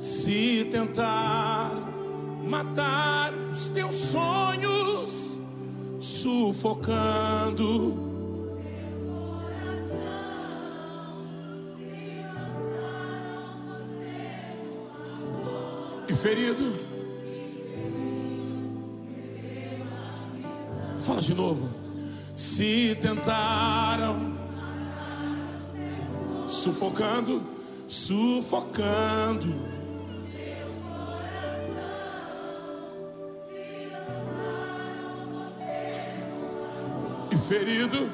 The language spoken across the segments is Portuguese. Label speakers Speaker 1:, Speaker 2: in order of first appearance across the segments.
Speaker 1: Se tentar matar os teus sonhos, sufocando coração, se e ferido. Fala de novo. Se tentaram sufocando, sufocando. ferido.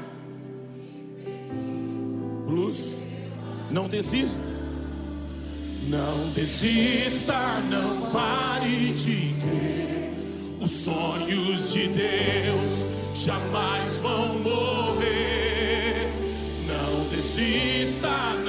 Speaker 1: luz, não desista. Não desista, não pare de crer. Os sonhos de Deus jamais vão morrer. Não desista, não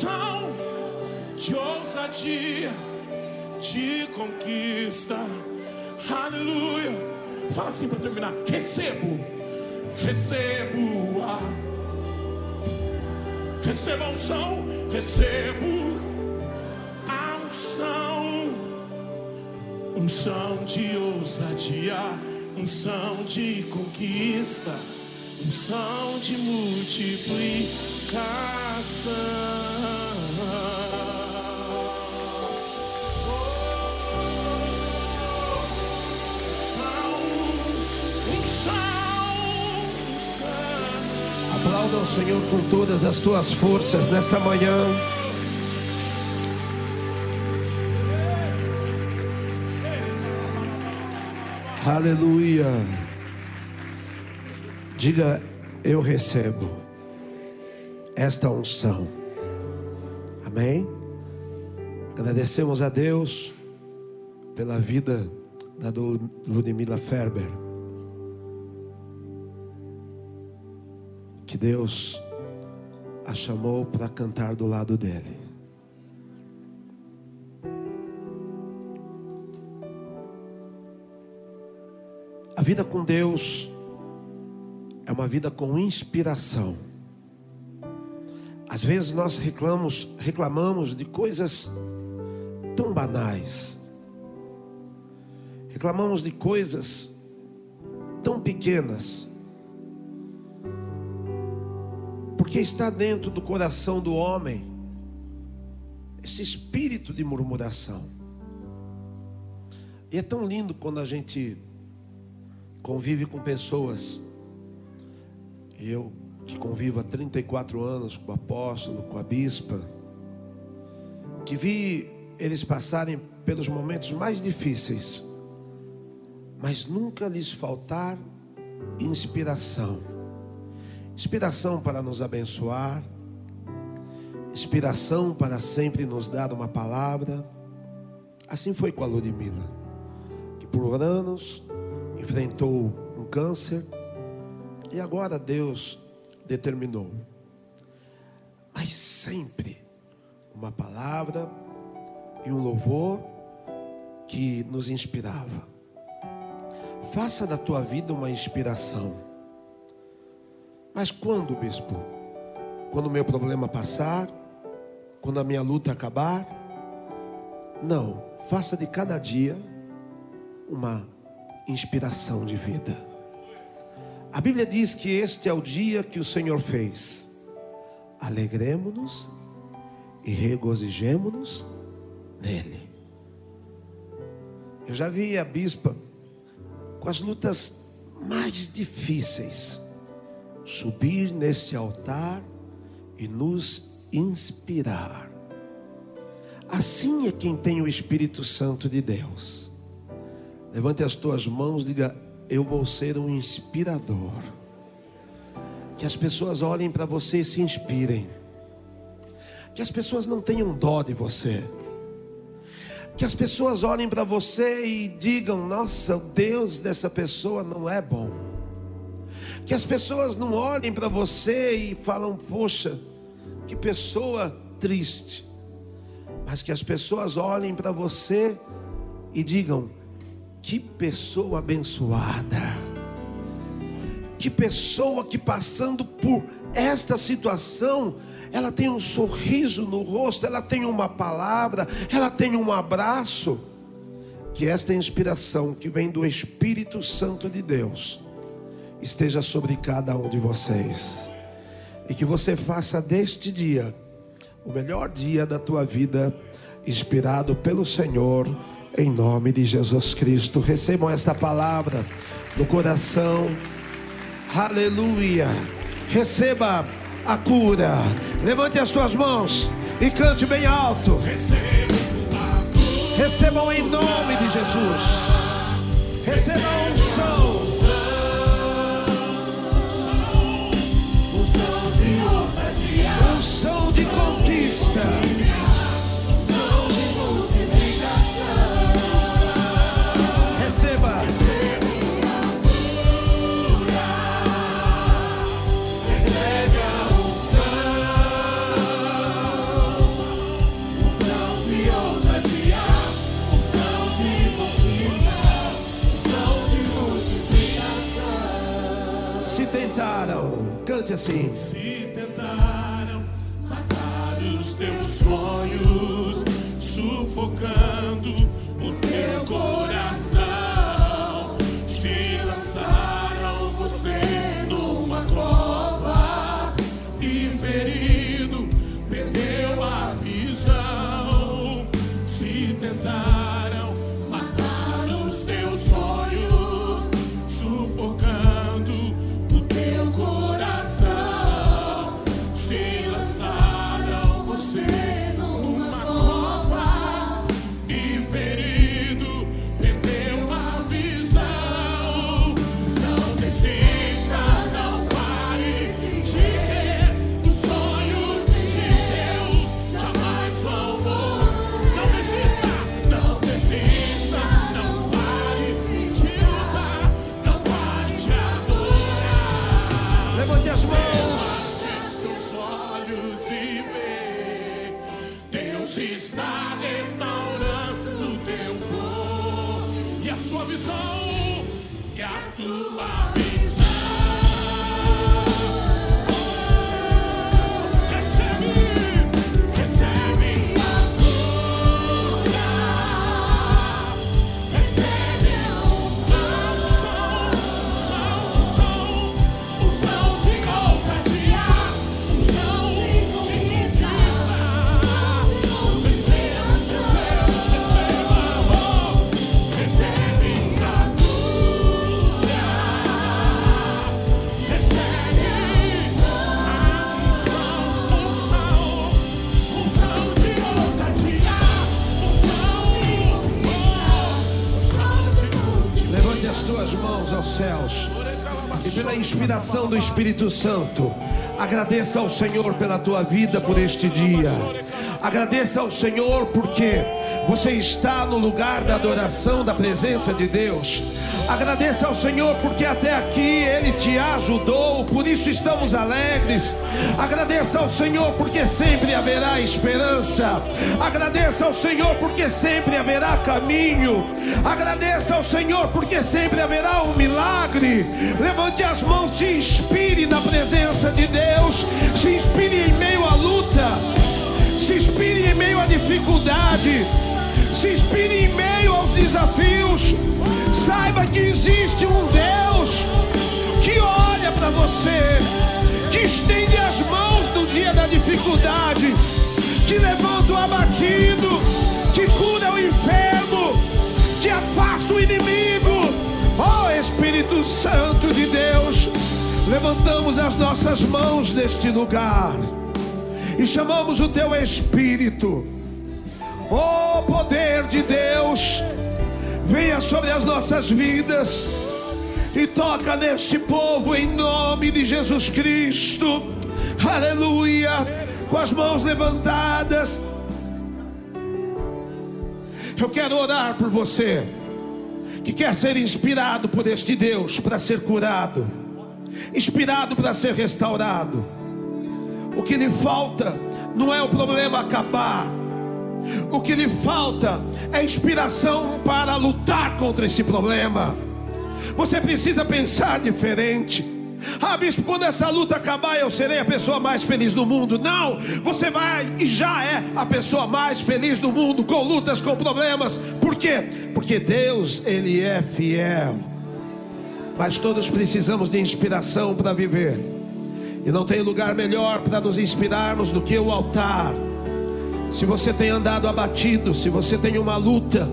Speaker 1: unção de ousadia, de conquista. Aleluia. Fala assim para terminar: recebo, recebo a. recebo a unção, recebo a unção, unção de ousadia, unção de conquista, unção de multiplicar.
Speaker 2: Aplauda o Senhor com todas as tuas forças nessa manhã. Aleluia. Diga, eu recebo esta unção. Amém? Agradecemos a Deus pela vida da Lu- Ludmila Ferber. Que Deus a chamou para cantar do lado dele. A vida com Deus é uma vida com inspiração. Às vezes nós reclamamos, reclamamos de coisas tão banais. Reclamamos de coisas tão pequenas. Porque está dentro do coração do homem esse espírito de murmuração. E é tão lindo quando a gente convive com pessoas. Eu que convivo há 34 anos com o apóstolo, com a bispa, que vi eles passarem pelos momentos mais difíceis, mas nunca lhes faltar inspiração. Inspiração para nos abençoar, inspiração para sempre nos dar uma palavra. Assim foi com a Ludmila, que por anos enfrentou um câncer e agora Deus determinou. Mas sempre uma palavra e um louvor que nos inspirava. Faça da tua vida uma inspiração. Mas quando, bispo? Quando o meu problema passar? Quando a minha luta acabar? Não, faça de cada dia uma inspiração de vida. A Bíblia diz que este é o dia que o Senhor fez. Alegremos-nos e regozijemos-nos nele. Eu já vi a bispa com as lutas mais difíceis subir nesse altar e nos inspirar. Assim é quem tem o Espírito Santo de Deus. Levante as tuas mãos, diga: Eu vou ser um inspirador. Que as pessoas olhem para você e se inspirem. Que as pessoas não tenham dó de você. Que as pessoas olhem para você e digam: Nossa, o Deus dessa pessoa não é bom. Que as pessoas não olhem para você e falam: Poxa, que pessoa triste. Mas que as pessoas olhem para você e digam: Que pessoa abençoada. Que pessoa que passando por esta situação, ela tem um sorriso no rosto, ela tem uma palavra, ela tem um abraço. Que esta inspiração que vem do Espírito Santo de Deus esteja sobre cada um de vocês. E que você faça deste dia o melhor dia da tua vida, inspirado pelo Senhor, em nome de Jesus Cristo. Recebam esta palavra no coração. Aleluia. Receba a cura. Levante as tuas mãos e cante bem alto. Recebam em nome de Jesus. Receba a unção.
Speaker 3: Unção de
Speaker 2: conquista. Cante assim.
Speaker 1: Se tentaram matar os teus sonhos, sufocando o teu coração, restaurando o teu fogo e a sua visão e a sua visão.
Speaker 2: Pela inspiração do Espírito Santo, agradeça ao Senhor pela tua vida por este dia. Agradeça ao Senhor porque você está no lugar da adoração, da presença de Deus. Agradeça ao Senhor porque até aqui Ele te ajudou, por isso estamos alegres. Agradeça ao Senhor porque sempre haverá esperança. Agradeça ao Senhor porque sempre haverá caminho. Agradeça ao Senhor porque sempre haverá um milagre. Levante as mãos, se inspire na presença de Deus, se inspire em meio à luta, se inspire em meio à dificuldade, se inspire em meio aos desafios. Saiba que existe um Deus que olha para você, que estende as mãos no dia da dificuldade, que levanta o abatido, que cura o enfermo, que afasta o inimigo. Ó Espírito Santo de Deus, levantamos as nossas mãos neste lugar e chamamos o teu Espírito. Ó poder de Deus, venha sobre as nossas vidas e toca neste povo em nome de Jesus Cristo. Aleluia. Com as mãos levantadas. Eu quero orar por você que quer ser inspirado por este Deus para ser curado, inspirado para ser restaurado. O que lhe falta não é o problema acabar. O que lhe falta é inspiração para lutar contra esse problema. Você precisa pensar diferente. Ah, bispo, quando essa luta acabar, eu serei a pessoa mais feliz do mundo. Não, você vai e já é a pessoa mais feliz do mundo, com lutas, com problemas. Por quê? Porque Deus, Ele é fiel. Mas todos precisamos de inspiração para viver. E não tem lugar melhor para nos inspirarmos do que o altar. Se você tem andado abatido, se você tem uma luta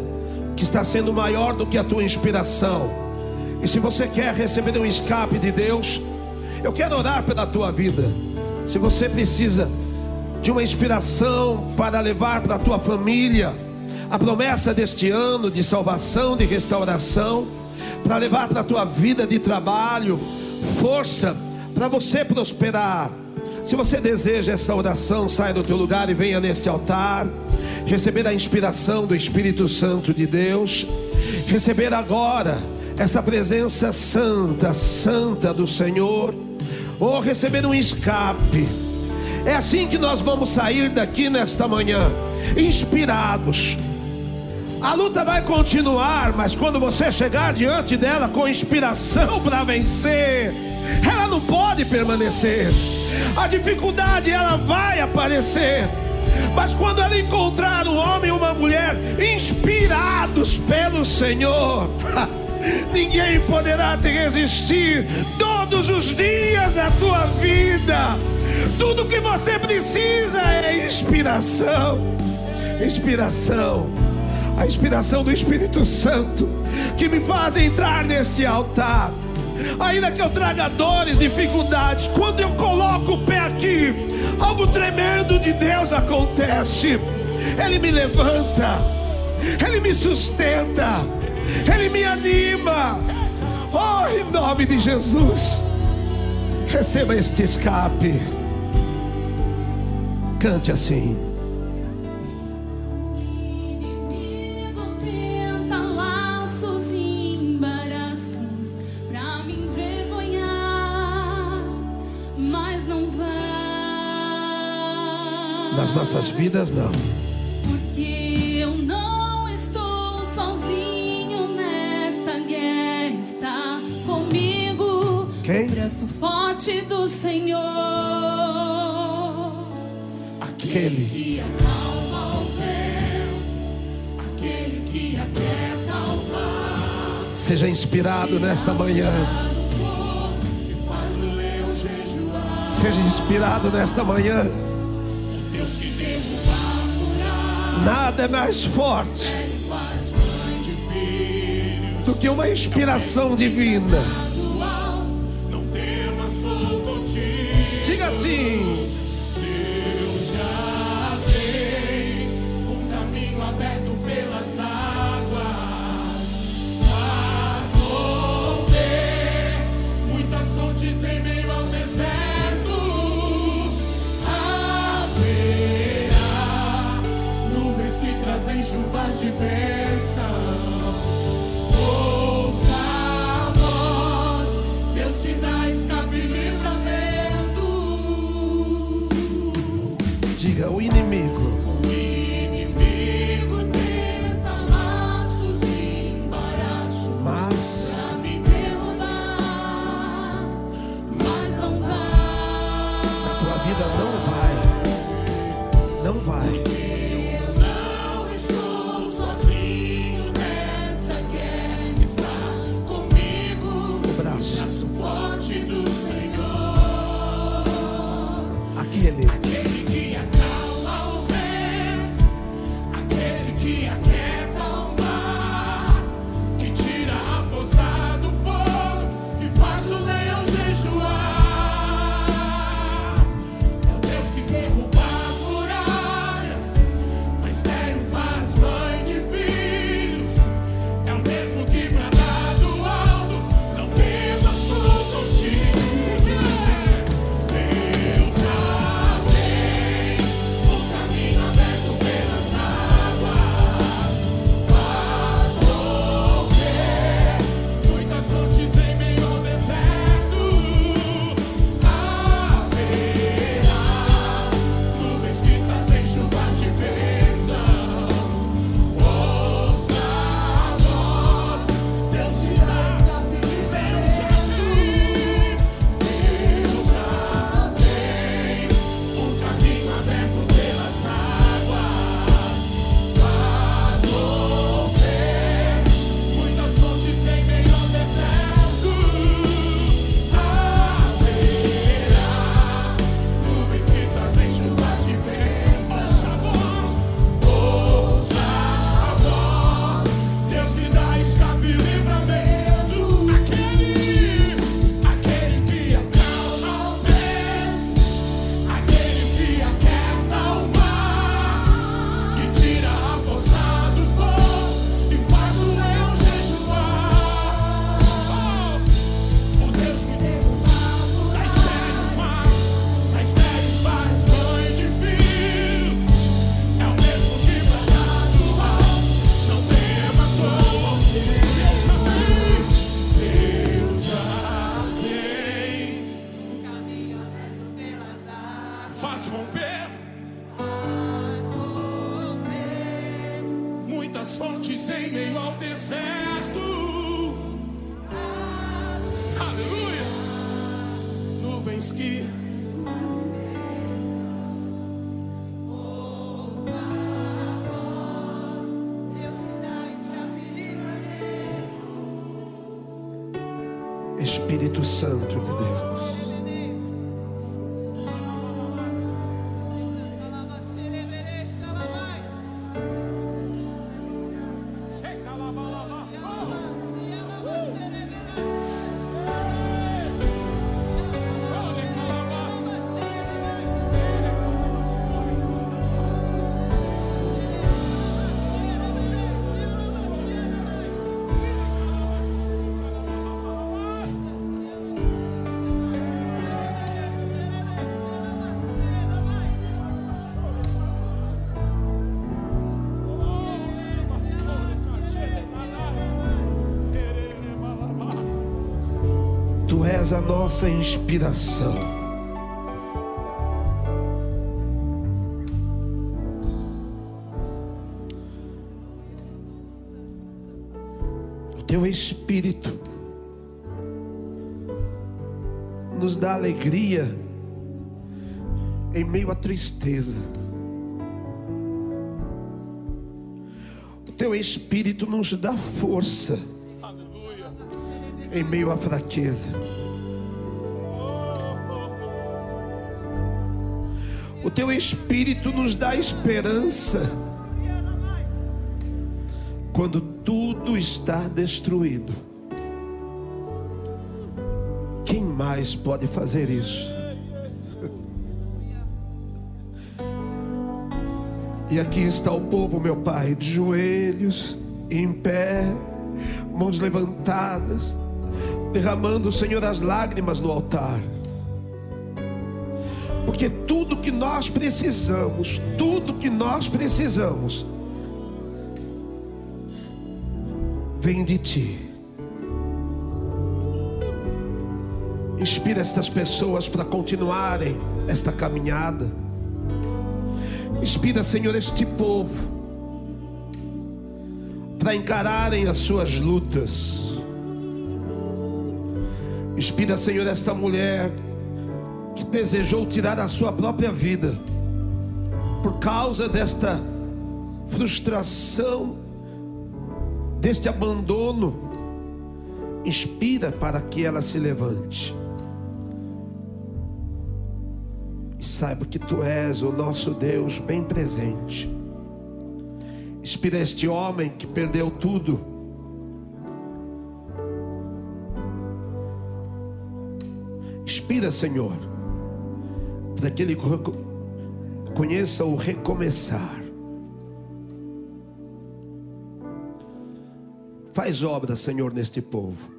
Speaker 2: que está sendo maior do que a tua inspiração, e se você quer receber um escape de Deus, eu quero orar pela tua vida. Se você precisa de uma inspiração para levar para a tua família a promessa deste ano de salvação, de restauração, para levar para a tua vida de trabalho, força para você prosperar. Se você deseja essa oração, saia do teu lugar e venha neste altar, receber a inspiração do Espírito Santo de Deus, receber agora essa presença santa, santa do Senhor, ou receber um escape. É assim que nós vamos sair daqui nesta manhã, inspirados. A luta vai continuar, mas quando você chegar diante dela com inspiração para vencer, ela não pode permanecer. A dificuldade ela vai aparecer. Mas quando ela encontrar um homem e uma mulher inspirados pelo Senhor, ninguém poderá te resistir todos os dias da tua vida. Tudo que você precisa é inspiração. Inspiração. A inspiração do Espírito Santo que me faz entrar nesse altar. Ainda que eu traga dores, dificuldades, quando eu coloco o pé aqui, algo tremendo de Deus acontece. Ele me levanta, Ele me sustenta, Ele me anima. Oh, em nome de Jesus, receba este escape. Cante assim. nossas vidas, não.
Speaker 4: Porque eu não estou sozinho nesta guerra, está comigo.
Speaker 1: Quem?
Speaker 4: O braço forte do Senhor.
Speaker 1: Aquele
Speaker 2: que acalma o vento, aquele que aquieta o mar.
Speaker 1: Seja inspirado nesta manhã. Seja inspirado nesta manhã. Nada é mais forte do que uma inspiração divina. Diga assim. mas. nossa inspiração.
Speaker 2: O teu Espírito nos dá alegria em meio à tristeza. O teu Espírito nos dá força em meio à fraqueza. Teu Espírito nos dá esperança quando tudo está destruído. Quem mais pode fazer isso? E aqui está o povo, meu Pai, de joelhos, em pé, mãos levantadas, derramando, Senhor, as lágrimas no altar. Porque tudo que nós precisamos, tudo que nós precisamos, vem de Ti. Inspira estas pessoas para continuarem esta caminhada. Inspira, Senhor, este povo para encararem as suas lutas. Inspira, Senhor, esta mulher desejou tirar a sua própria vida por causa desta frustração, deste abandono. Inspira para que ela se levante. E saiba que tu és o nosso Deus bem presente. Inspira este homem que perdeu tudo. Inspira, Senhor, para que conheça o recomeçar. Faz obra, Senhor, neste povo.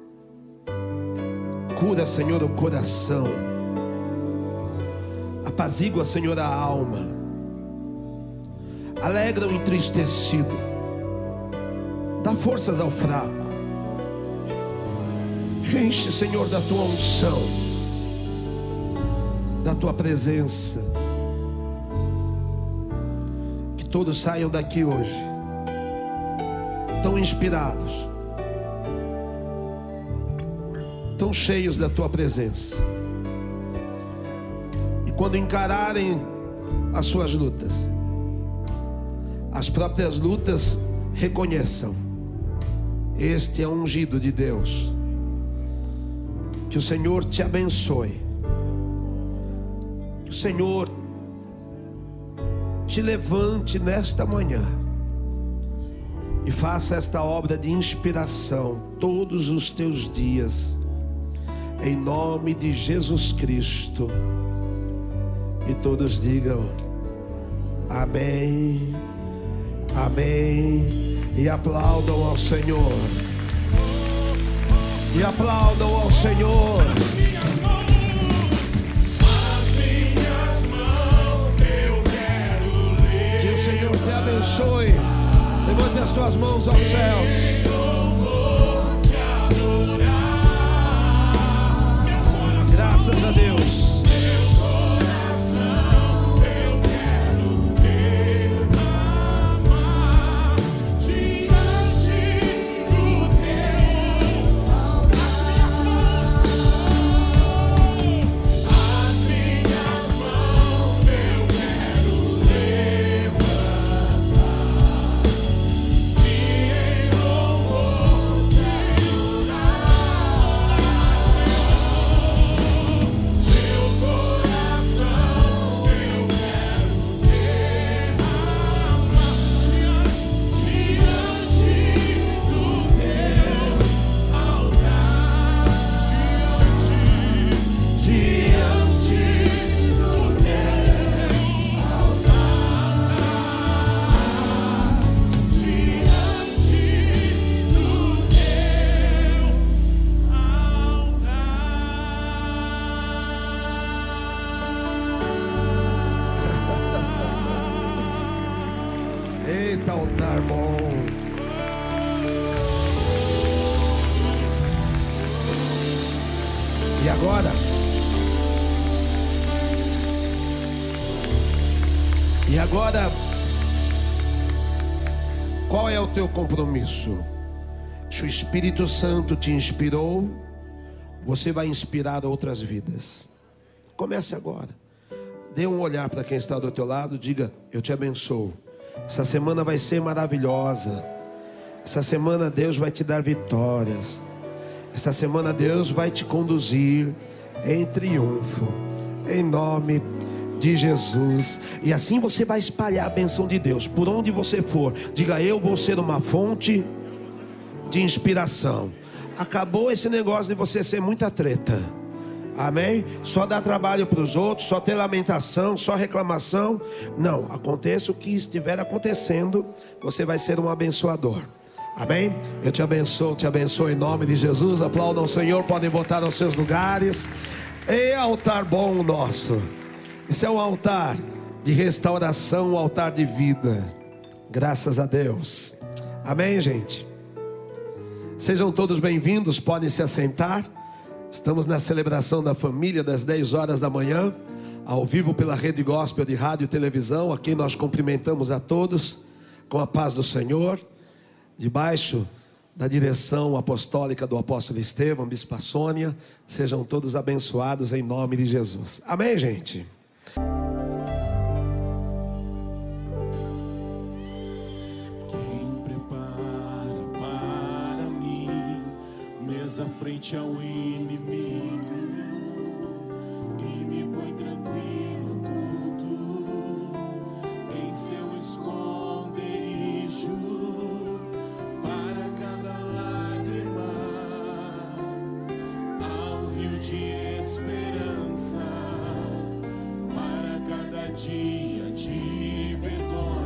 Speaker 2: Cura, Senhor, o coração. Apazigua, Senhor, a alma. Alegra o entristecido. Dá forças ao fraco. Enche, Senhor, da tua unção, da tua presença. Que todos saiam daqui hoje, tão inspirados, tão cheios da tua presença. E quando encararem as suas lutas, as próprias lutas reconheçam: este é um ungido de Deus. Que o Senhor te abençoe. O Senhor te levante nesta manhã e faça esta obra de inspiração todos os teus dias, em nome de Jesus Cristo. E todos digam Amém, Amém, e aplaudam ao Senhor. E aplaudam ao Senhor. Abençoe. Levante as tuas mãos aos céus. Graças a Deus. Eita, altar bom. E agora? E agora? Qual é o teu compromisso? Se o Espírito Santo te inspirou, você vai inspirar outras vidas. Comece agora. Dê um olhar para quem está do teu lado, diga: Eu te abençoo. Essa semana vai ser maravilhosa. Essa semana Deus vai te dar vitórias. Essa semana Deus vai te conduzir em triunfo. Em nome de Jesus. E assim você vai espalhar a benção de Deus por onde você for. Diga: Eu vou ser uma fonte de inspiração. Acabou esse negócio de você ser muita treta. Amém? Só dar trabalho para os outros, só ter lamentação, só reclamação. Não, aconteça o que estiver acontecendo, você vai ser um abençoador. Amém? Eu te abençoo, te abençoo em nome de Jesus. Aplaudam o Senhor, podem voltar aos seus lugares. E altar bom nosso. Esse é um altar de restauração, um altar de vida. Graças a Deus. Amém, gente? Sejam todos bem-vindos, podem se assentar. Estamos na celebração da família das 10 horas da manhã, ao vivo pela Rede Gospel de Rádio e Televisão. Aqui nós cumprimentamos a todos com a paz do Senhor, debaixo da direção apostólica do apóstolo Estevão, Bispa Sônia. Sejam todos abençoados em nome de Jesus. Amém, gente?
Speaker 1: Mesa frente ao inimigo e me põe tranquilo culto. Em seu esconderijo para cada lágrima ao rio de esperança. Para cada dia de vergonha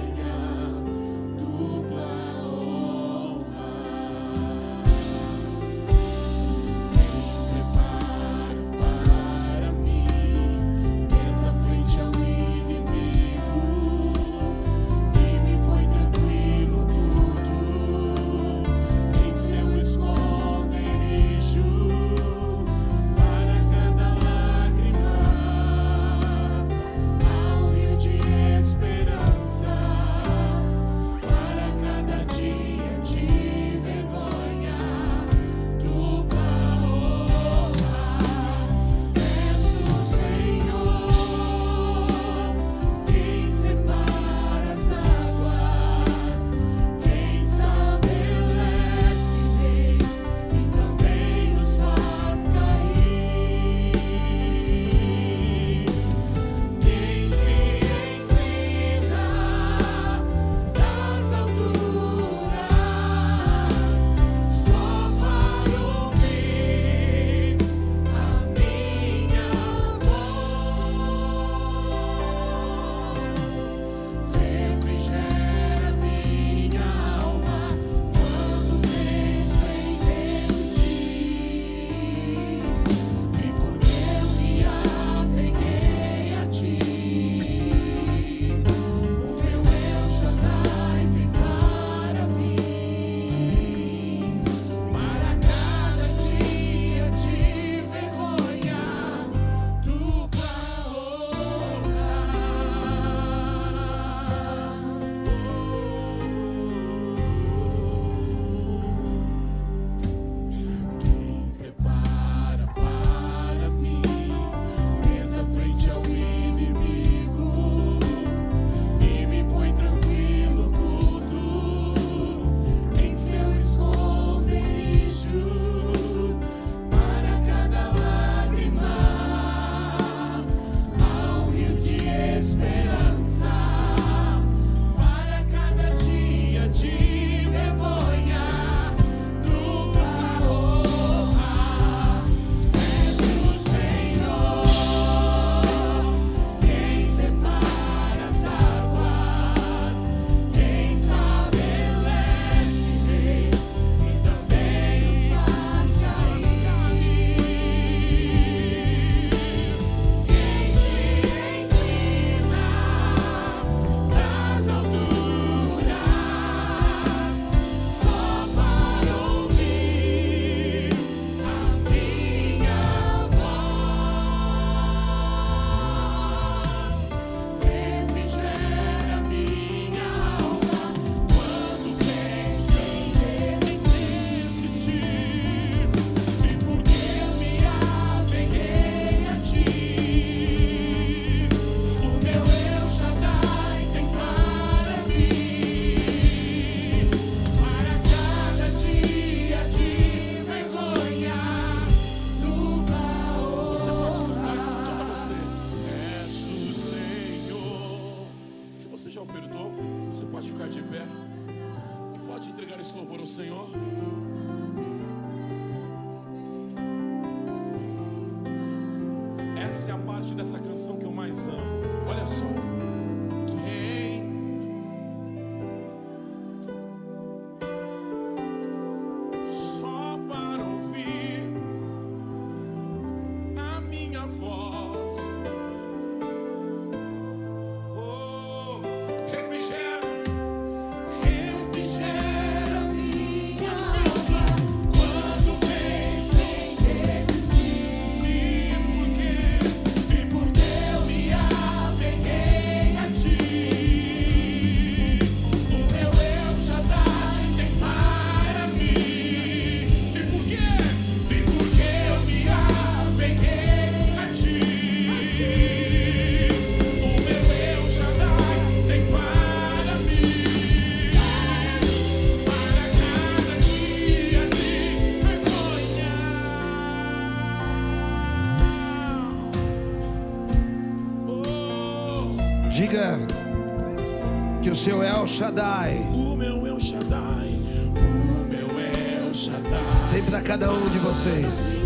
Speaker 1: Shaddai. O meu El Shaddai,
Speaker 2: o
Speaker 1: meu El Shaddai,
Speaker 2: tem para cada um de vocês.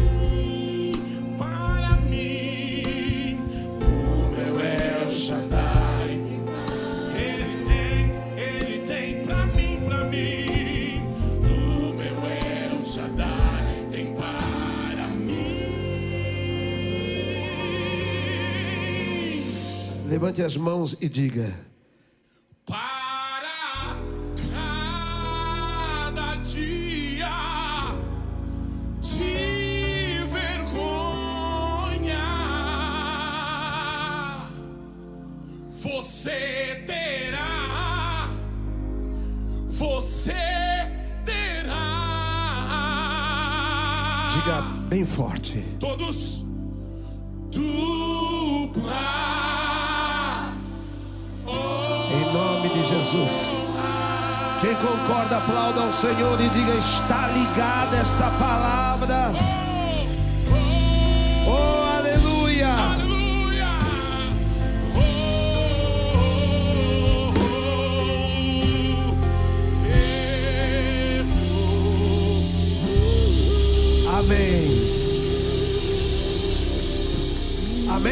Speaker 1: para mim, o meu El Shaddai, ele tem, ele tem para mim, para mim, o meu El Shaddai. Tem para mim.
Speaker 2: Levante as mãos e diga: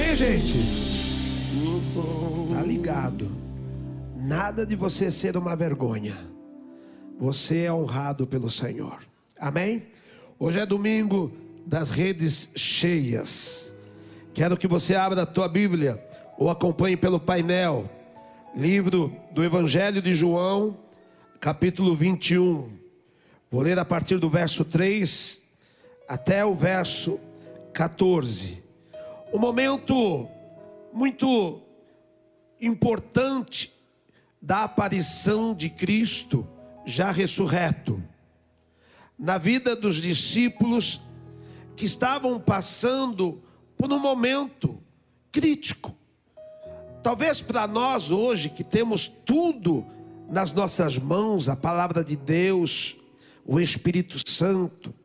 Speaker 2: Amém, gente? Tá ligado. Nada de você ser uma vergonha. Você é honrado pelo Senhor. Amém? Hoje é domingo das redes cheias. Quero que você abra a tua Bíblia ou acompanhe pelo painel. Livro do Evangelho de João, capítulo 21. Vou ler a partir do verso 3 até o verso 14. Um momento muito importante da aparição de Cristo já ressurreto na vida dos discípulos que estavam passando por um momento crítico. Talvez para nós hoje que temos tudo nas nossas mãos, a palavra de Deus, o Espírito Santo,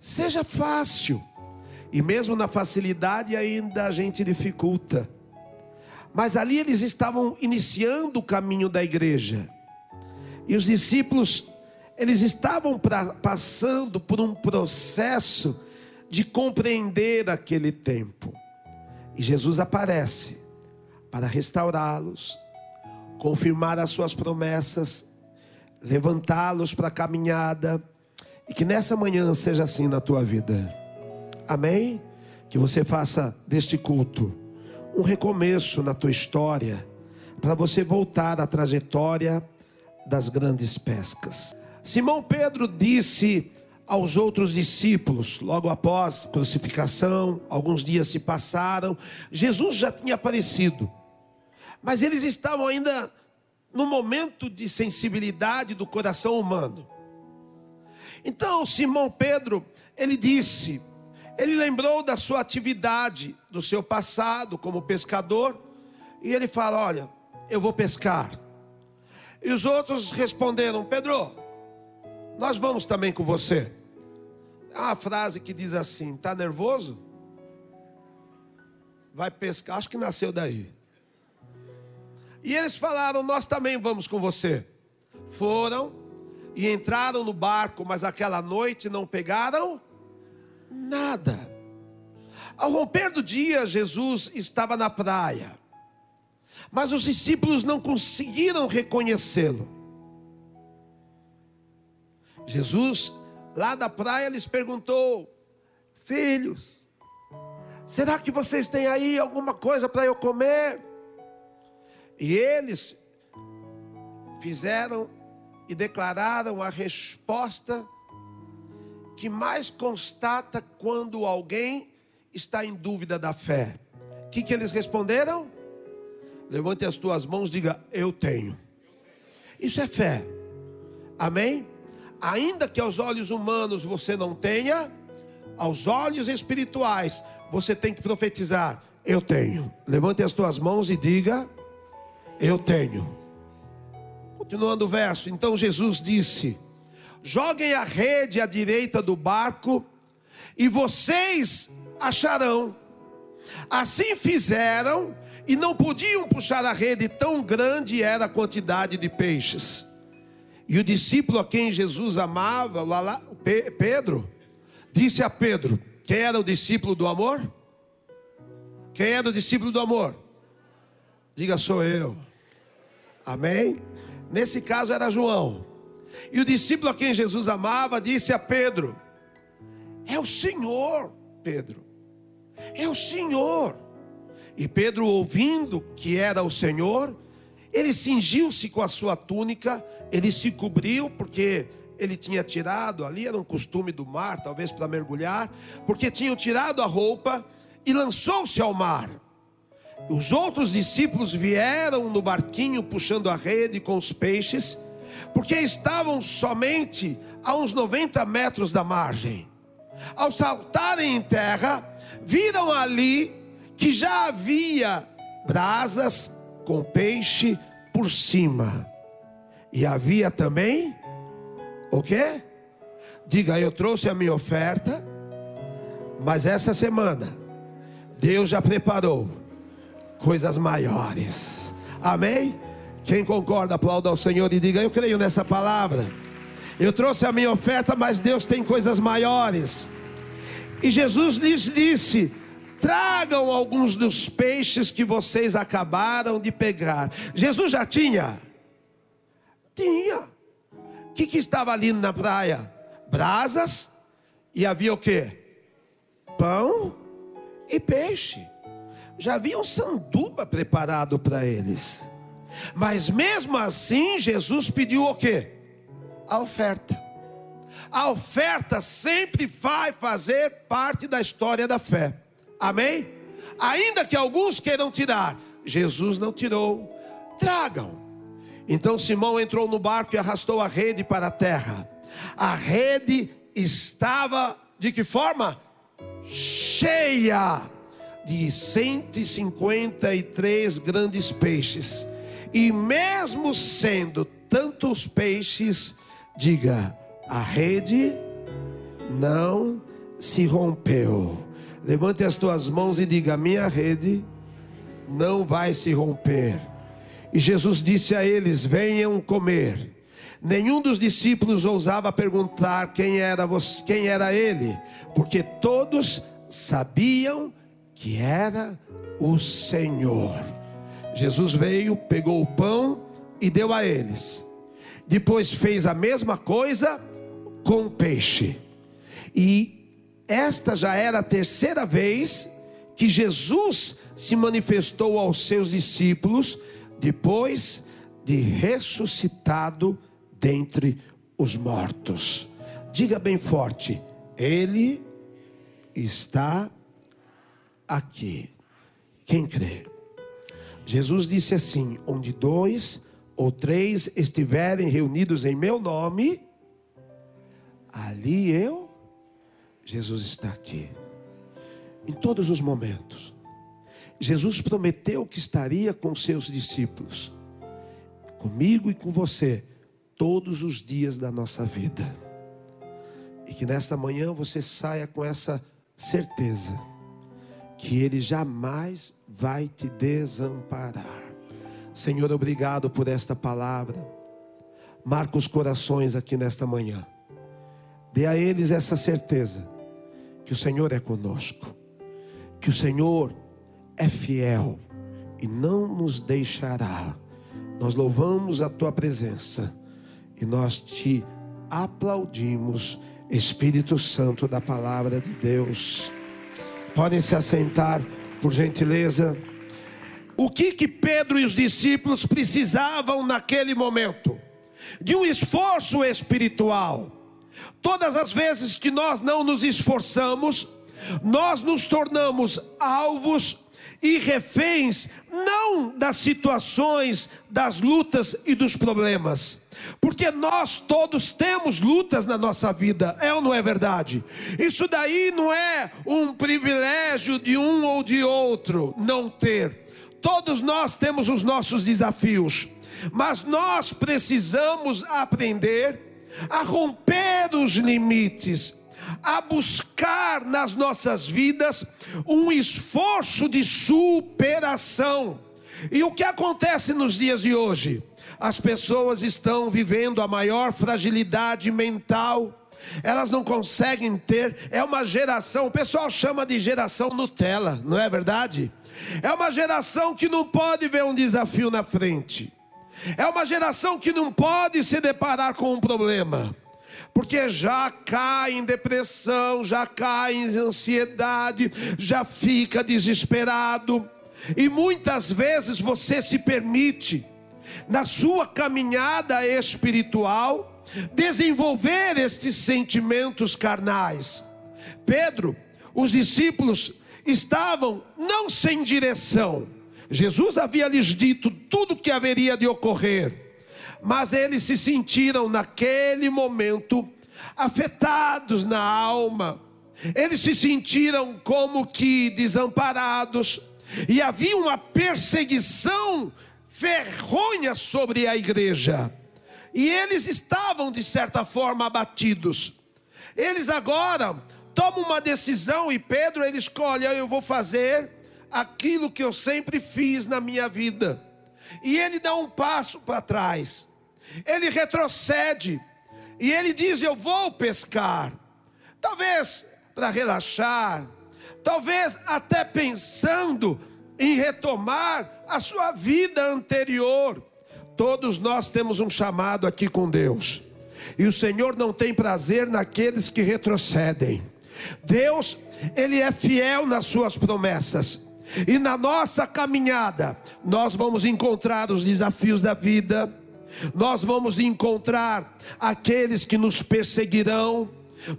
Speaker 2: seja fácil. E mesmo na facilidade ainda a gente dificulta. Mas ali eles estavam iniciando o caminho da igreja. E os discípulos, eles estavam pra, passando por um processo de compreender aquele tempo. E Jesus aparece para restaurá-los, confirmar as suas promessas, levantá-los para a caminhada. E que nessa manhã seja assim na tua vida. Amém? Que você faça deste culto um recomeço na tua história, para você voltar à trajetória das grandes pescas. Simão Pedro disse aos outros discípulos, logo após a crucificação, alguns dias se passaram, Jesus já tinha aparecido, mas eles estavam ainda no momento de sensibilidade do coração humano. Então, Simão Pedro, ele disse, ele lembrou da sua atividade, do seu passado como pescador, e ele fala: Olha, eu vou pescar. E os outros responderam: Pedro, nós vamos também com você. Há uma frase que diz assim: Está nervoso? Vai pescar. Acho que nasceu daí. E eles falaram: Nós também vamos com você. Foram, e entraram no barco, mas aquela noite não pegaram nada. Ao romper do dia, Jesus estava na praia, mas os discípulos não conseguiram reconhecê-lo. Jesus, lá da praia, lhes perguntou: Filhos, será que vocês têm aí alguma coisa para eu comer? E eles fizeram e declararam a resposta que mais constata quando alguém está em dúvida da fé. O que, que eles responderam? Levante as tuas mãos, diga: Eu tenho. Isso é fé. Amém? Ainda que aos olhos humanos você não tenha, aos olhos espirituais você tem que profetizar: Eu tenho. Levante as tuas mãos e diga: Eu tenho. Continuando o verso, então Jesus disse: Joguem a rede à direita do barco e vocês acharão. Assim fizeram e não podiam puxar a rede, tão grande era a quantidade de peixes. E o discípulo a quem Jesus amava, lá, lá, Pe- Pedro, disse a Pedro: Quem era o discípulo do amor? Quem era o discípulo do amor? Diga, sou eu. Amém? Nesse caso era João. E o discípulo a quem Jesus amava disse a Pedro: É o Senhor, Pedro. É o Senhor. E Pedro, ouvindo que era o Senhor, ele cingiu-se com a sua túnica, ele se cobriu, porque ele tinha tirado, ali era um costume do mar, talvez para mergulhar, porque tinham tirado a roupa e lançou-se ao mar. Os outros discípulos vieram no barquinho puxando a rede com os peixes, porque estavam somente a uns 90 metros da margem. Ao saltarem em terra, viram ali que já havia brasas com peixe por cima. E havia também o quê? Diga, eu trouxe a minha oferta, mas essa semana Deus já preparou coisas maiores. Amém? Quem concorda, aplauda ao Senhor e diga: Eu creio nessa palavra. Eu trouxe a minha oferta, mas Deus tem coisas maiores. E Jesus lhes disse: Tragam alguns dos peixes que vocês acabaram de pegar. Jesus já tinha? Tinha. O que, que estava ali na praia? Brasas e havia o que? Pão e peixe. Já havia um sanduba preparado para eles. Mas mesmo assim, Jesus pediu o que? A oferta. A oferta sempre vai fazer parte da história da fé. Amém? Ainda que alguns queiram tirar, Jesus não tirou. Tragam. Então Simão entrou no barco e arrastou a rede para a terra. A rede estava de que forma? Cheia de 153 grandes peixes. E mesmo sendo tantos peixes, diga, a rede não se rompeu. Levante as tuas mãos e diga: minha rede não vai se romper. E Jesus disse a eles: venham comer. Nenhum dos discípulos ousava perguntar quem era, você, quem era ele, porque todos sabiam que era o Senhor. Jesus veio, pegou o pão e deu a eles. Depois fez a mesma coisa com o peixe. E esta já era a terceira vez que Jesus se manifestou aos seus discípulos depois de ressuscitado dentre os mortos. Diga bem forte: Ele está aqui. Quem crê? Jesus disse assim: onde dois ou três estiverem reunidos em meu nome, ali eu, Jesus está aqui. Em todos os momentos. Jesus prometeu que estaria com seus discípulos, comigo e com você, todos os dias da nossa vida. E que nesta manhã você saia com essa certeza que Ele jamais vai te desamparar. Senhor, obrigado por esta palavra. marca os corações aqui nesta manhã. Dê a eles essa certeza que o Senhor é conosco, que o Senhor é fiel e não nos deixará. Nós louvamos a tua presença e nós te aplaudimos, Espírito Santo da palavra de Deus. Podem se assentar, por gentileza. O que que Pedro e os discípulos precisavam naquele momento? De um esforço espiritual. Todas as vezes que nós não nos esforçamos, nós nos tornamos alvos e reféns não das situações, das lutas e dos problemas. Porque nós todos temos lutas na nossa vida, é ou não é verdade? Isso daí não é um privilégio de um ou de outro não ter. Todos nós temos os nossos desafios, mas nós precisamos aprender a romper os limites, a buscar nas nossas vidas um esforço de superação. E o que acontece nos dias de hoje? As pessoas estão vivendo a maior fragilidade mental. Elas não conseguem ter, é uma geração, o pessoal chama de geração Nutella, não é verdade? É uma geração que não pode ver um desafio na frente. É uma geração que não pode se deparar com um problema porque já cai em depressão, já cai em ansiedade, já fica desesperado. E muitas vezes você se permite, na sua caminhada espiritual, desenvolver estes sentimentos carnais. Pedro, os discípulos estavam não sem direção. Jesus havia lhes dito tudo o que haveria de ocorrer mas eles se sentiram naquele momento afetados na alma, eles se sentiram como que desamparados, e havia uma perseguição ferronha sobre a igreja, e eles estavam de certa forma abatidos. Eles agora tomam uma decisão, e Pedro ele escolhe: eu vou fazer aquilo que eu sempre fiz na minha vida. E ele dá um passo para trás ele retrocede e ele diz: Eu vou pescar. Talvez para relaxar, talvez até pensando em retomar a sua vida anterior. Todos nós temos um chamado aqui com Deus, e o Senhor não tem prazer naqueles que retrocedem. Deus, Ele é fiel nas Suas promessas. E na nossa caminhada, nós vamos encontrar os desafios da vida, nós vamos encontrar aqueles que nos perseguirão.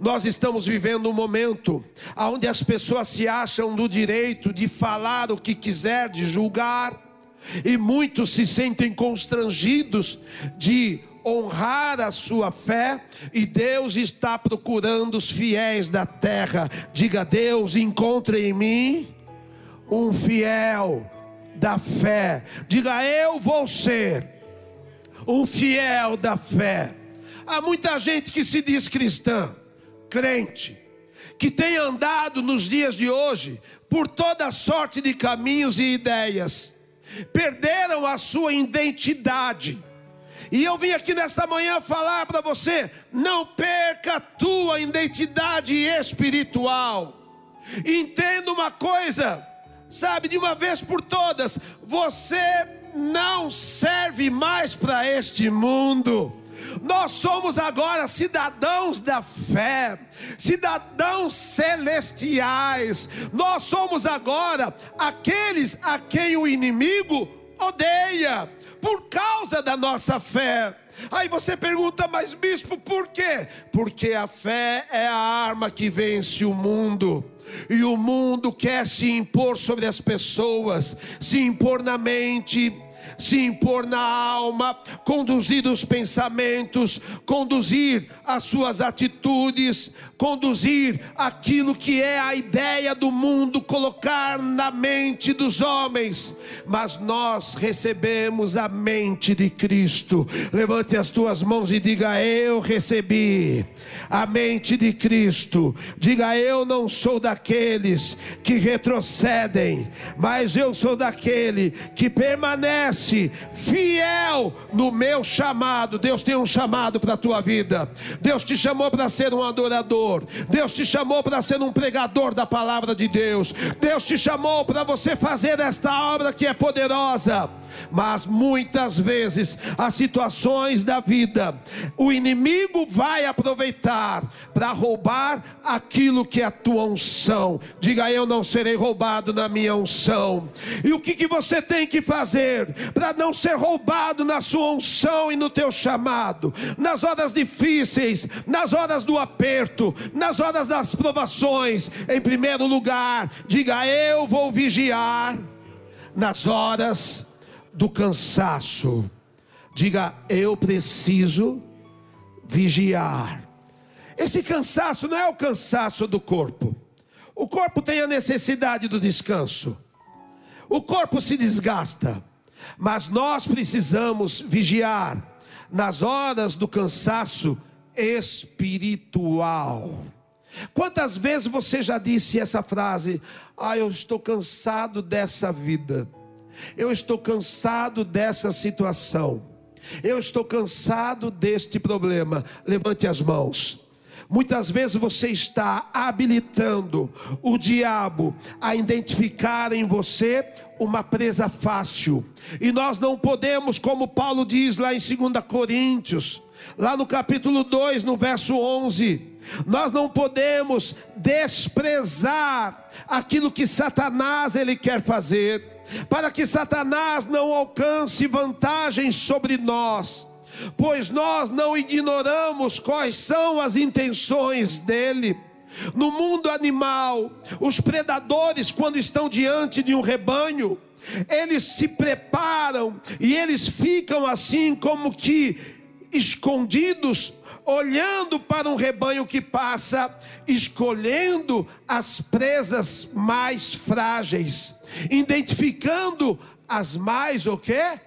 Speaker 2: Nós estamos vivendo um momento onde as pessoas se acham no direito de falar o que quiser, de julgar, e muitos se sentem constrangidos de honrar a sua fé, e Deus está procurando os fiéis da terra. Diga, Deus, encontre em mim um fiel da fé. Diga, eu vou ser um fiel da fé. Há muita gente que se diz cristã, crente, que tem andado nos dias de hoje por toda sorte de caminhos e ideias, perderam a sua identidade. E eu vim aqui nessa manhã falar para você: não perca a tua identidade espiritual. Entenda uma coisa, sabe, de uma vez por todas, você não serve mais para este mundo. Nós somos agora cidadãos da fé, cidadãos celestiais. Nós somos agora aqueles a quem o inimigo odeia por causa da nossa fé. Aí você pergunta, mas bispo, por quê? Porque a fé é a arma que vence o mundo. E o mundo quer se impor sobre as pessoas, se impor na mente, se impor na alma, conduzir os pensamentos, conduzir as suas atitudes, conduzir aquilo que é a ideia do mundo, colocar na mente dos homens. Mas nós recebemos a mente de Cristo. Levante as tuas mãos e diga: Eu recebi a mente de Cristo. Diga: Eu não sou daqueles que retrocedem, mas eu sou daquele que permanece fiel no meu chamado. Deus tem um chamado para a tua vida. Deus te chamou para ser um adorador. Deus te chamou para ser um pregador da palavra de Deus. Deus te chamou para você fazer esta obra que é poderosa. Mas muitas vezes as situações da vida, o inimigo vai aproveitar para roubar aquilo que é a tua unção. Diga eu não serei roubado na minha unção. E o que, que você tem que fazer para não ser roubado na sua unção e no teu chamado? Nas horas difíceis, nas horas do aperto, nas horas das provações. Em primeiro lugar, diga eu vou vigiar nas horas do cansaço. Diga, eu preciso vigiar. Esse cansaço não é o cansaço do corpo. O corpo tem a necessidade do descanso. O corpo se desgasta, mas nós precisamos vigiar nas horas do cansaço espiritual. Quantas vezes você já disse essa frase? Ah, eu estou cansado dessa vida. Eu estou cansado dessa situação. Eu estou cansado deste problema. Levante as mãos. Muitas vezes você está habilitando o diabo a identificar em você uma presa fácil. E nós não podemos, como Paulo diz lá em 2 Coríntios, lá no capítulo 2, no verso 11, nós não podemos desprezar aquilo que Satanás ele quer fazer, para que Satanás não alcance vantagens sobre nós pois nós não ignoramos quais são as intenções dele. No mundo animal, os predadores, quando estão diante de um rebanho, eles se preparam e eles ficam assim como que escondidos, olhando para um rebanho que passa, escolhendo as presas mais frágeis, identificando as mais o quê?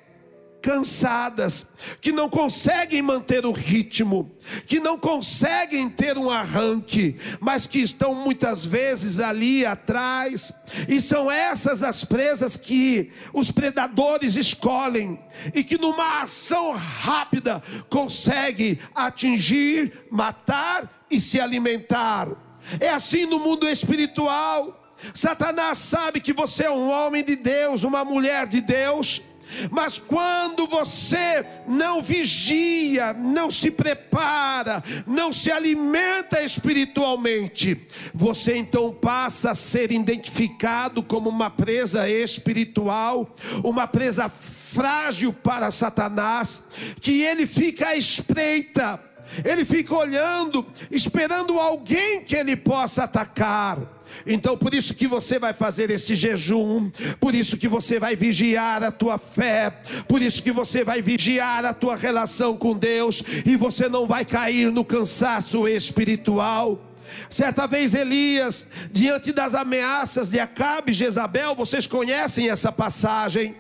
Speaker 2: Cansadas, que não conseguem manter o ritmo, que não conseguem ter um arranque, mas que estão muitas vezes ali atrás, e são essas as presas que os predadores escolhem, e que numa ação rápida conseguem atingir, matar e se alimentar. É assim no mundo espiritual. Satanás sabe que você é um homem de Deus, uma mulher de Deus, mas quando você não vigia, não se prepara, não se alimenta espiritualmente, você então passa a ser identificado como uma presa espiritual, uma presa frágil para Satanás, que ele fica à espreita, ele fica olhando, esperando alguém que ele possa atacar. Então, por isso que você vai fazer esse jejum, por isso que você vai vigiar a tua fé, por isso que você vai vigiar a tua relação com Deus, e você não vai cair no cansaço espiritual. Certa vez Elias, diante das ameaças de Acabe e Jezabel, vocês conhecem essa passagem.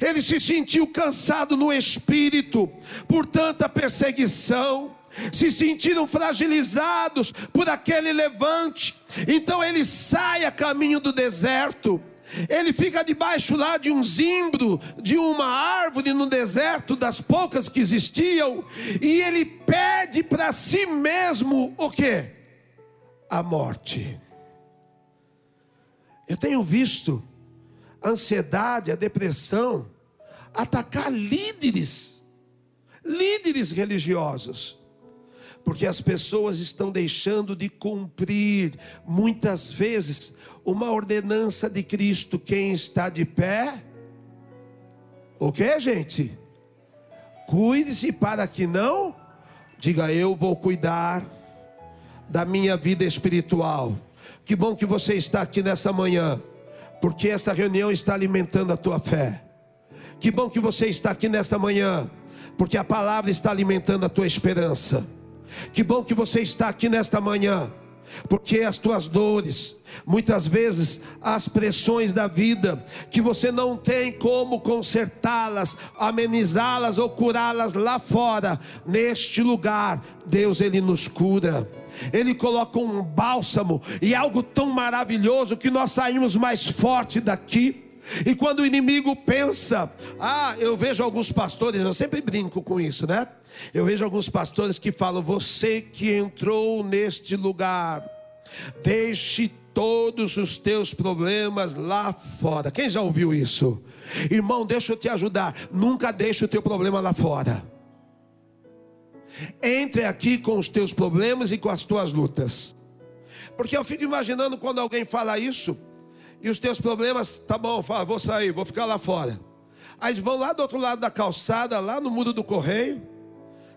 Speaker 2: Ele se sentiu cansado no espírito por tanta perseguição se sentiram fragilizados por aquele levante. Então ele sai a caminho do deserto. Ele fica debaixo lá de um zimbro, de uma árvore no deserto, das poucas que existiam, e ele pede para si mesmo o que? A morte. Eu tenho visto a ansiedade, a depressão atacar líderes, líderes religiosos porque as pessoas estão deixando de cumprir, muitas vezes, uma ordenança de Cristo. Quem está de pé, o que, gente? Cuide-se para que não, diga eu vou cuidar da minha vida espiritual. Que bom que você está aqui nessa manhã, porque essa reunião está alimentando a tua fé. Que bom que você está aqui nesta manhã, porque a palavra está alimentando a tua esperança. Que bom que você está aqui nesta manhã, porque as tuas dores, muitas vezes as pressões da vida, que você não tem como consertá-las, amenizá-las ou curá-las lá fora, neste lugar, Deus ele nos cura. Ele coloca um bálsamo e algo tão maravilhoso que nós saímos mais forte daqui E quando o inimigo pensa, ah, eu vejo alguns pastores, eu sempre brinco com isso, né? Eu vejo alguns pastores que falam: você que entrou neste lugar, deixe todos os teus problemas lá fora. Quem já ouviu isso? Irmão, deixa eu te ajudar. Nunca deixe o teu problema lá fora. Entre aqui com os teus problemas e com as tuas lutas. Porque eu fico imaginando quando alguém fala isso, e os teus problemas, tá bom, fala, vou sair, vou ficar lá fora. Aí vão lá do outro lado da calçada, lá no muro do correio,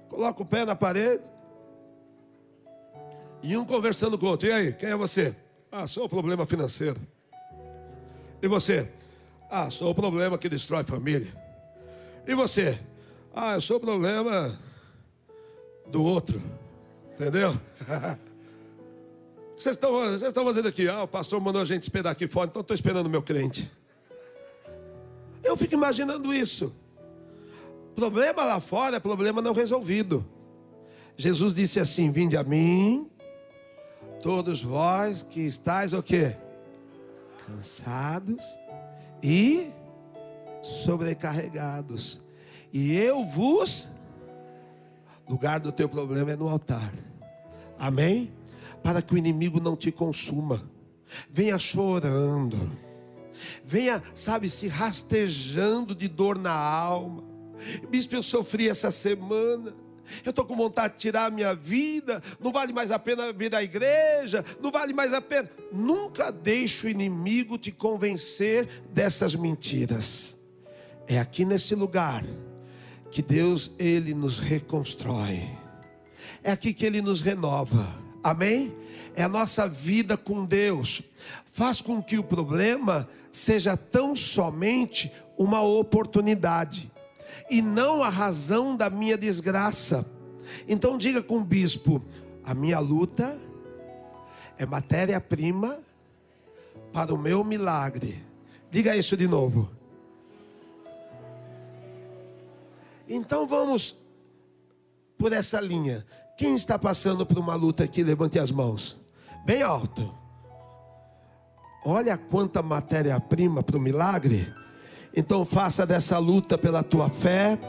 Speaker 2: coloca o pé na parede, e um conversando com o outro. E aí, quem é você? Ah, sou o problema financeiro. E você? Ah, sou o problema que destrói família. E você? Ah, eu sou o problema do outro. Entendeu? Vocês estão, vocês estão fazendo aqui? Ah, o pastor mandou a gente esperar aqui fora, então estou esperando o meu crente. Eu fico imaginando isso. Problema lá fora é problema não resolvido. Jesus disse assim: Vinde a mim, todos vós que estáis o quê? Cansados e sobrecarregados. E eu vos. Lugar do teu problema é no altar. Amém? Para que o inimigo não te consuma. Venha chorando. Venha, sabe, se rastejando de dor na alma. Bispo, eu sofri essa semana. Eu estou com vontade de tirar a minha vida. Não vale mais a pena vir à igreja. Não vale mais a pena. Nunca deixe o inimigo te convencer dessas mentiras. É aqui nesse lugar que Deus ele nos reconstrói. É aqui que ele nos renova. Amém? É a nossa vida com Deus. Faz com que o problema seja tão somente uma oportunidade e não a razão da minha desgraça. Então diga com o bispo: a minha luta é matéria-prima para o meu milagre. Diga isso de novo. Então vamos por essa linha. Quem está passando por uma luta aqui, levante as mãos. Bem alto. Olha quanta matéria-prima para o milagre. Então faça dessa luta pela tua fé,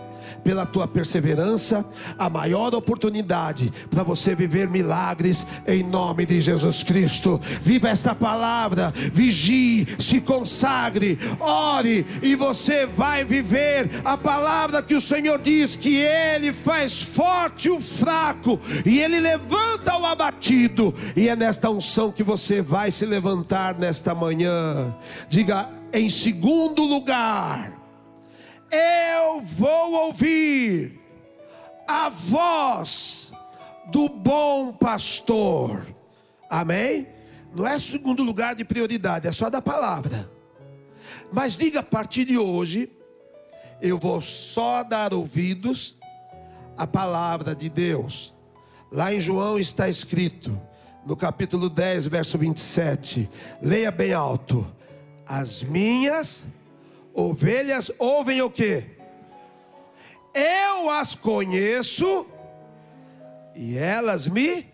Speaker 2: pela tua perseverança, a maior oportunidade para você viver milagres em nome de Jesus Cristo. Viva esta palavra, vigie, se consagre, ore e você vai viver a palavra que o Senhor diz que ele faz forte o fraco e ele levanta o abatido. E é nesta unção que você vai se levantar nesta manhã. Diga em segundo lugar, eu vou ouvir a voz do bom pastor. Amém? Não é segundo lugar de prioridade, é só da palavra. Mas diga a partir de hoje, eu vou só dar ouvidos à palavra de Deus. Lá em João está escrito, no capítulo 10, verso 27. Leia bem alto. As minhas ovelhas ouvem o que? Eu as conheço e elas me.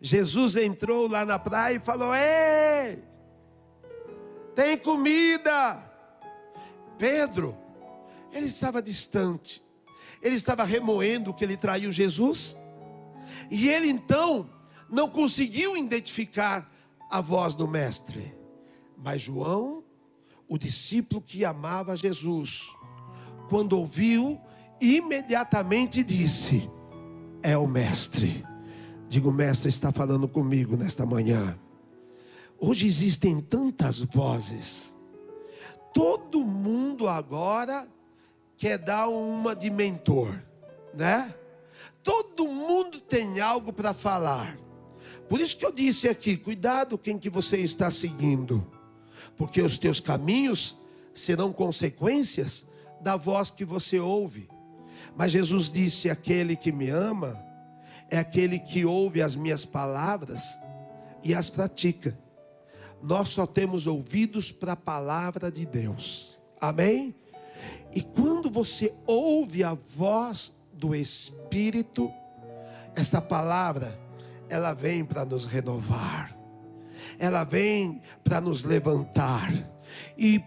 Speaker 2: Jesus entrou lá na praia e falou: Ei, tem comida. Pedro, ele estava distante, ele estava remoendo que ele traiu Jesus, e ele então não conseguiu identificar a voz do Mestre. Mas João, o discípulo que amava Jesus, quando ouviu, imediatamente disse: É o Mestre. Digo, Mestre está falando comigo nesta manhã. Hoje existem tantas vozes. Todo mundo agora quer dar uma de mentor, né? Todo mundo tem algo para falar. Por isso que eu disse aqui, cuidado quem que você está seguindo porque os teus caminhos serão consequências da voz que você ouve. Mas Jesus disse: aquele que me ama é aquele que ouve as minhas palavras e as pratica. Nós só temos ouvidos para a palavra de Deus. Amém? E quando você ouve a voz do Espírito, esta palavra, ela vem para nos renovar ela vem para nos levantar. E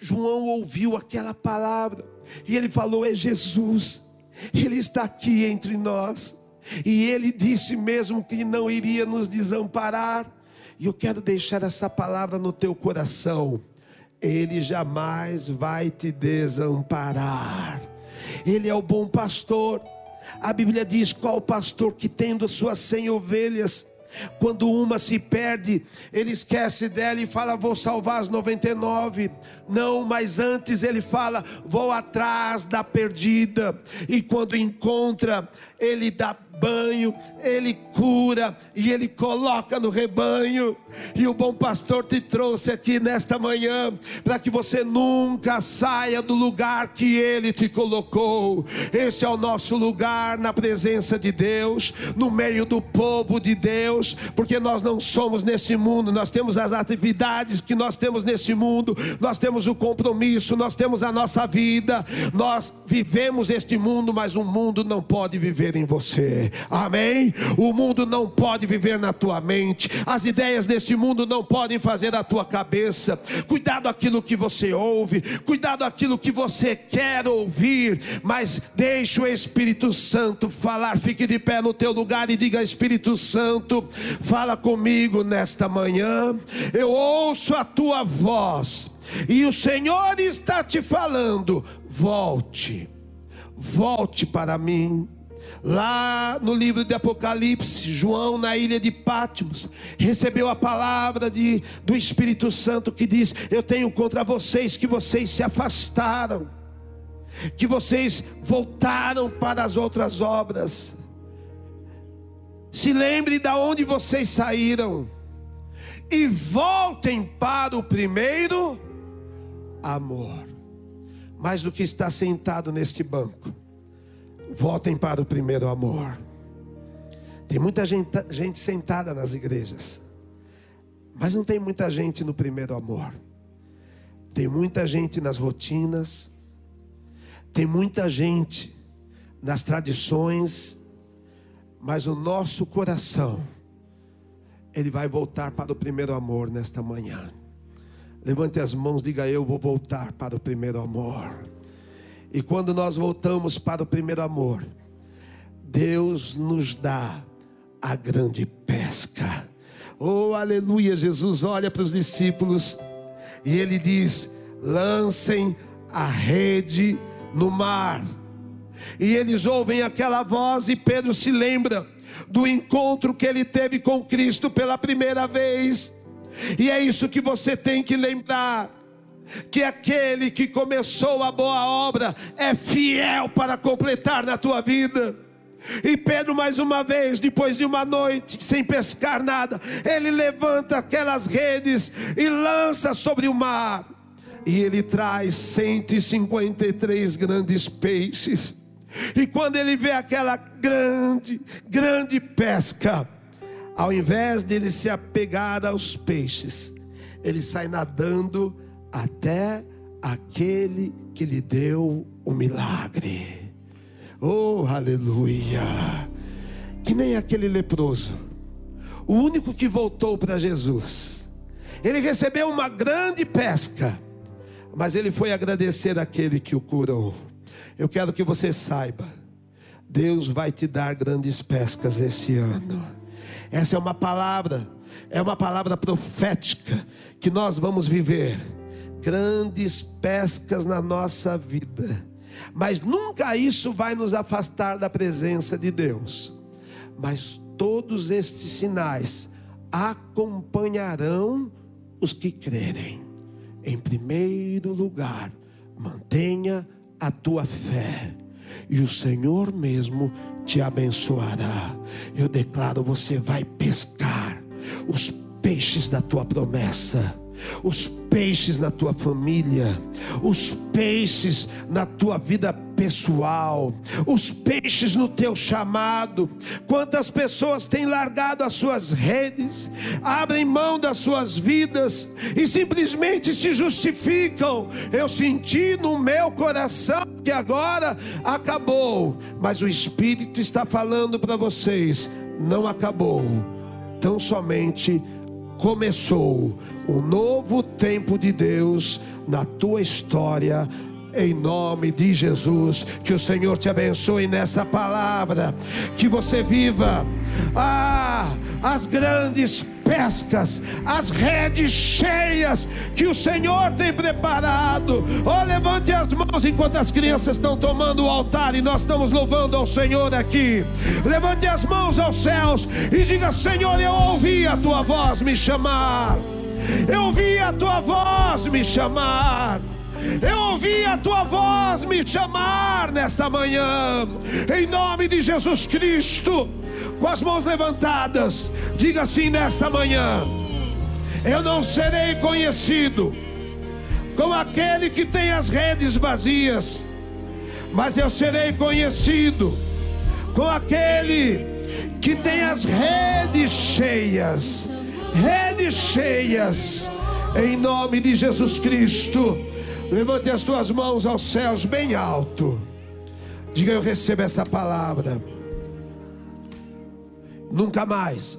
Speaker 2: João ouviu aquela palavra e ele falou: É Jesus, Ele está aqui entre nós. E ele disse mesmo que não iria nos desamparar. E eu quero deixar essa palavra no teu coração. Ele jamais vai te desamparar. Ele é o bom pastor. A Bíblia diz: qual pastor que tendo suas cem ovelhas, quando uma se perde, ele esquece dela e fala: Vou salvar as 99. Não, mas antes ele fala: Vou atrás da perdida. E quando encontra, ele dá banho, ele cura e ele coloca no rebanho. E o bom pastor te trouxe aqui nesta manhã para que você nunca saia do lugar que ele te colocou. Esse é o nosso lugar na presença de Deus, no meio do povo de Deus, porque nós não somos nesse mundo, nós temos as atividades que nós temos nesse mundo, nós temos o compromisso, nós temos a nossa vida, nós vivemos este mundo, mas o mundo não pode viver em você. Amém? O mundo não pode viver na tua mente, as ideias deste mundo não podem fazer a tua cabeça. Cuidado aquilo que você ouve, cuidado aquilo que você quer ouvir, mas deixe o Espírito Santo falar. Fique de pé no teu lugar e diga: Espírito Santo, fala comigo nesta manhã. Eu ouço a tua voz. E o Senhor está te falando: volte, volte para mim. Lá no livro de Apocalipse, João, na ilha de Patmos, recebeu a palavra de, do Espírito Santo que diz: Eu tenho contra vocês que vocês se afastaram, que vocês voltaram para as outras obras. Se lembre de onde vocês saíram e voltem para o primeiro amor. Mais do que estar sentado neste banco voltem para o primeiro amor. Tem muita gente, gente, sentada nas igrejas, mas não tem muita gente no primeiro amor. Tem muita gente nas rotinas, tem muita gente nas tradições, mas o nosso coração, ele vai voltar para o primeiro amor nesta manhã. Levante as mãos, diga eu vou voltar para o primeiro amor. E quando nós voltamos para o primeiro amor, Deus nos dá a grande pesca. Oh, aleluia! Jesus olha para os discípulos e ele diz: lancem a rede no mar. E eles ouvem aquela voz, e Pedro se lembra do encontro que ele teve com Cristo pela primeira vez. E é isso que você tem que lembrar que aquele que começou a boa obra é fiel para completar na tua vida. E Pedro, mais uma vez, depois de uma noite sem pescar nada, ele levanta aquelas redes e lança sobre o mar. E ele traz 153 grandes peixes. E quando ele vê aquela grande, grande pesca, ao invés de ele se apegar aos peixes, ele sai nadando até aquele que lhe deu o milagre. Oh, aleluia! Que nem aquele leproso, o único que voltou para Jesus. Ele recebeu uma grande pesca, mas ele foi agradecer aquele que o curou. Eu quero que você saiba, Deus vai te dar grandes pescas esse ano. Essa é uma palavra, é uma palavra profética que nós vamos viver grandes pescas na nossa vida, mas nunca isso vai nos afastar da presença de Deus. Mas todos estes sinais acompanharão os que crerem. Em primeiro lugar, mantenha a tua fé, e o Senhor mesmo te abençoará. Eu declaro: você vai pescar os peixes da tua promessa os peixes na tua família, os peixes na tua vida pessoal, os peixes no teu chamado. Quantas pessoas têm largado as suas redes, abrem mão das suas vidas e simplesmente se justificam. Eu senti no meu coração que agora acabou, mas o Espírito está falando para vocês: não acabou, tão somente começou um novo tempo de Deus na tua história. Em nome de Jesus, que o Senhor te abençoe nessa palavra, que você viva ah, as grandes pescas, as redes cheias que o Senhor tem preparado. Oh, levante as mãos enquanto as crianças estão tomando o altar e nós estamos louvando ao Senhor aqui. Levante as mãos aos céus e diga: Senhor, eu ouvi a tua voz me chamar. Eu ouvi a tua voz me chamar. Eu ouvi a tua voz me chamar nesta manhã, em nome de Jesus Cristo, com as mãos levantadas, diga assim nesta manhã: Eu não serei conhecido como aquele que tem as redes vazias, mas eu serei conhecido como aquele que tem as redes cheias, redes cheias, em nome de Jesus Cristo. Levante as tuas mãos aos céus bem alto. Diga: Eu recebo essa palavra. Nunca mais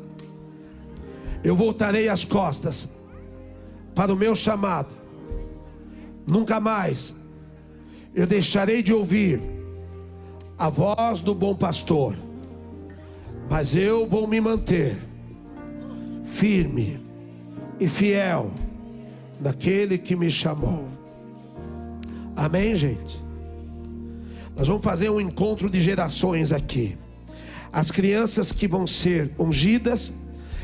Speaker 2: eu voltarei as costas para o meu chamado. Nunca mais eu deixarei de ouvir a voz do bom pastor. Mas eu vou me manter firme e fiel naquele que me chamou. Amém, gente? Nós vamos fazer um encontro de gerações aqui. As crianças que vão ser ungidas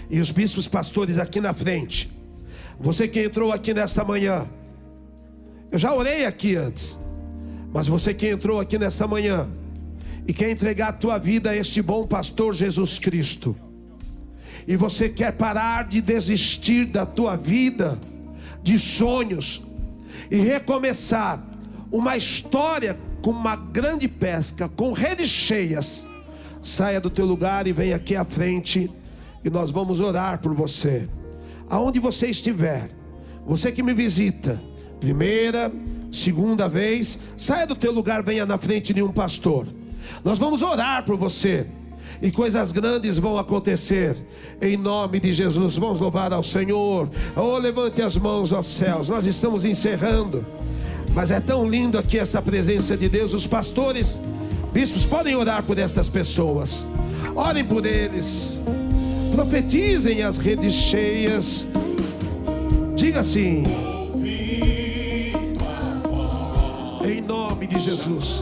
Speaker 2: e os bispos pastores aqui na frente. Você que entrou aqui nesta manhã, eu já orei aqui antes, mas você que entrou aqui nesta manhã e quer entregar a tua vida a este bom pastor Jesus Cristo, e você quer parar de desistir da tua vida, de sonhos, e recomeçar uma história com uma grande pesca, com redes cheias, saia do teu lugar e venha aqui à frente e nós vamos orar por você. Aonde você estiver, você que me visita, primeira, segunda vez, saia do teu lugar, venha na frente de um pastor. Nós vamos orar por você. E coisas grandes vão acontecer em nome de Jesus. Vamos louvar ao Senhor. Oh, levante as mãos aos céus. Nós estamos encerrando. Mas é tão lindo aqui essa presença de Deus. Os pastores, bispos, podem orar por estas pessoas. Orem por eles. Profetizem as redes cheias. Diga assim. Em nome de Jesus.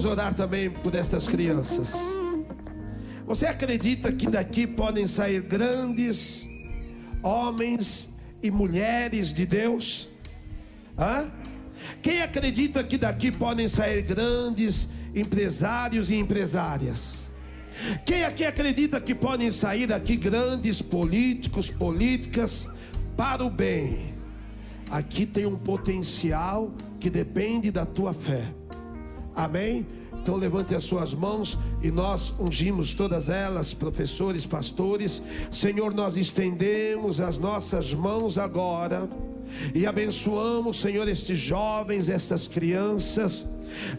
Speaker 2: Vamos orar também por estas crianças. Você acredita que daqui podem sair grandes homens e mulheres de Deus? Hã? Quem acredita que daqui podem sair grandes empresários e empresárias? Quem aqui acredita que podem sair daqui grandes políticos, políticas para o bem? Aqui tem um potencial que depende da tua fé. Amém? Então levante as suas mãos e nós ungimos todas elas, professores, pastores. Senhor, nós estendemos as nossas mãos agora e abençoamos, Senhor, estes jovens, estas crianças.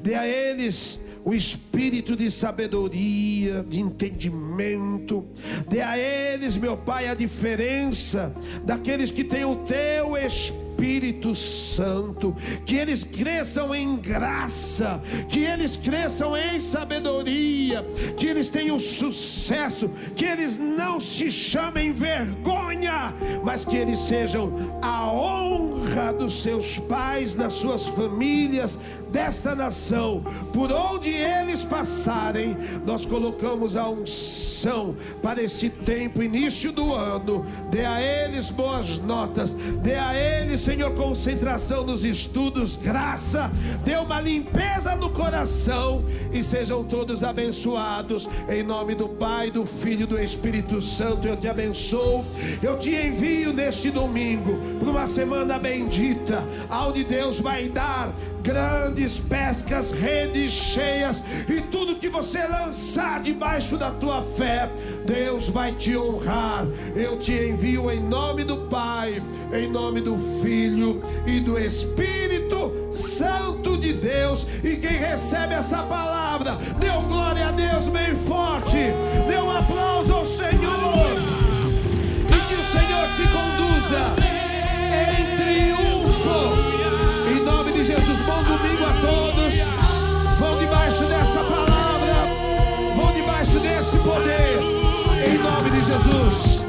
Speaker 2: Dê a eles o espírito de sabedoria, de entendimento. Dê a eles, meu Pai, a diferença daqueles que têm o teu espírito Espírito Santo, que eles cresçam em graça, que eles cresçam em sabedoria, que eles tenham sucesso, que eles não se chamem vergonha, mas que eles sejam a honra dos seus pais, das suas famílias, desta nação, por onde eles passarem, nós colocamos a unção para esse tempo, início do ano. Dê a eles boas notas, dê a eles, Senhor, concentração nos estudos, graça, dê uma limpeza no coração e sejam todos abençoados. Em nome do Pai, do Filho e do Espírito Santo, eu te abençoo. Eu te envio neste domingo para uma semana bendita, onde Deus vai dar grandes pescas, redes cheias e tudo que você lançar debaixo da tua fé, Deus vai te honrar. Eu te envio em nome do Pai, em nome do Filho e do Espírito Santo de Deus. E quem recebe essa palavra, dê um glória a Deus bem forte, dê um aplauso ao Senhor e que o Senhor te conduza em triunfo. Todos. Vão debaixo dessa palavra, vão debaixo desse poder. Em nome de Jesus.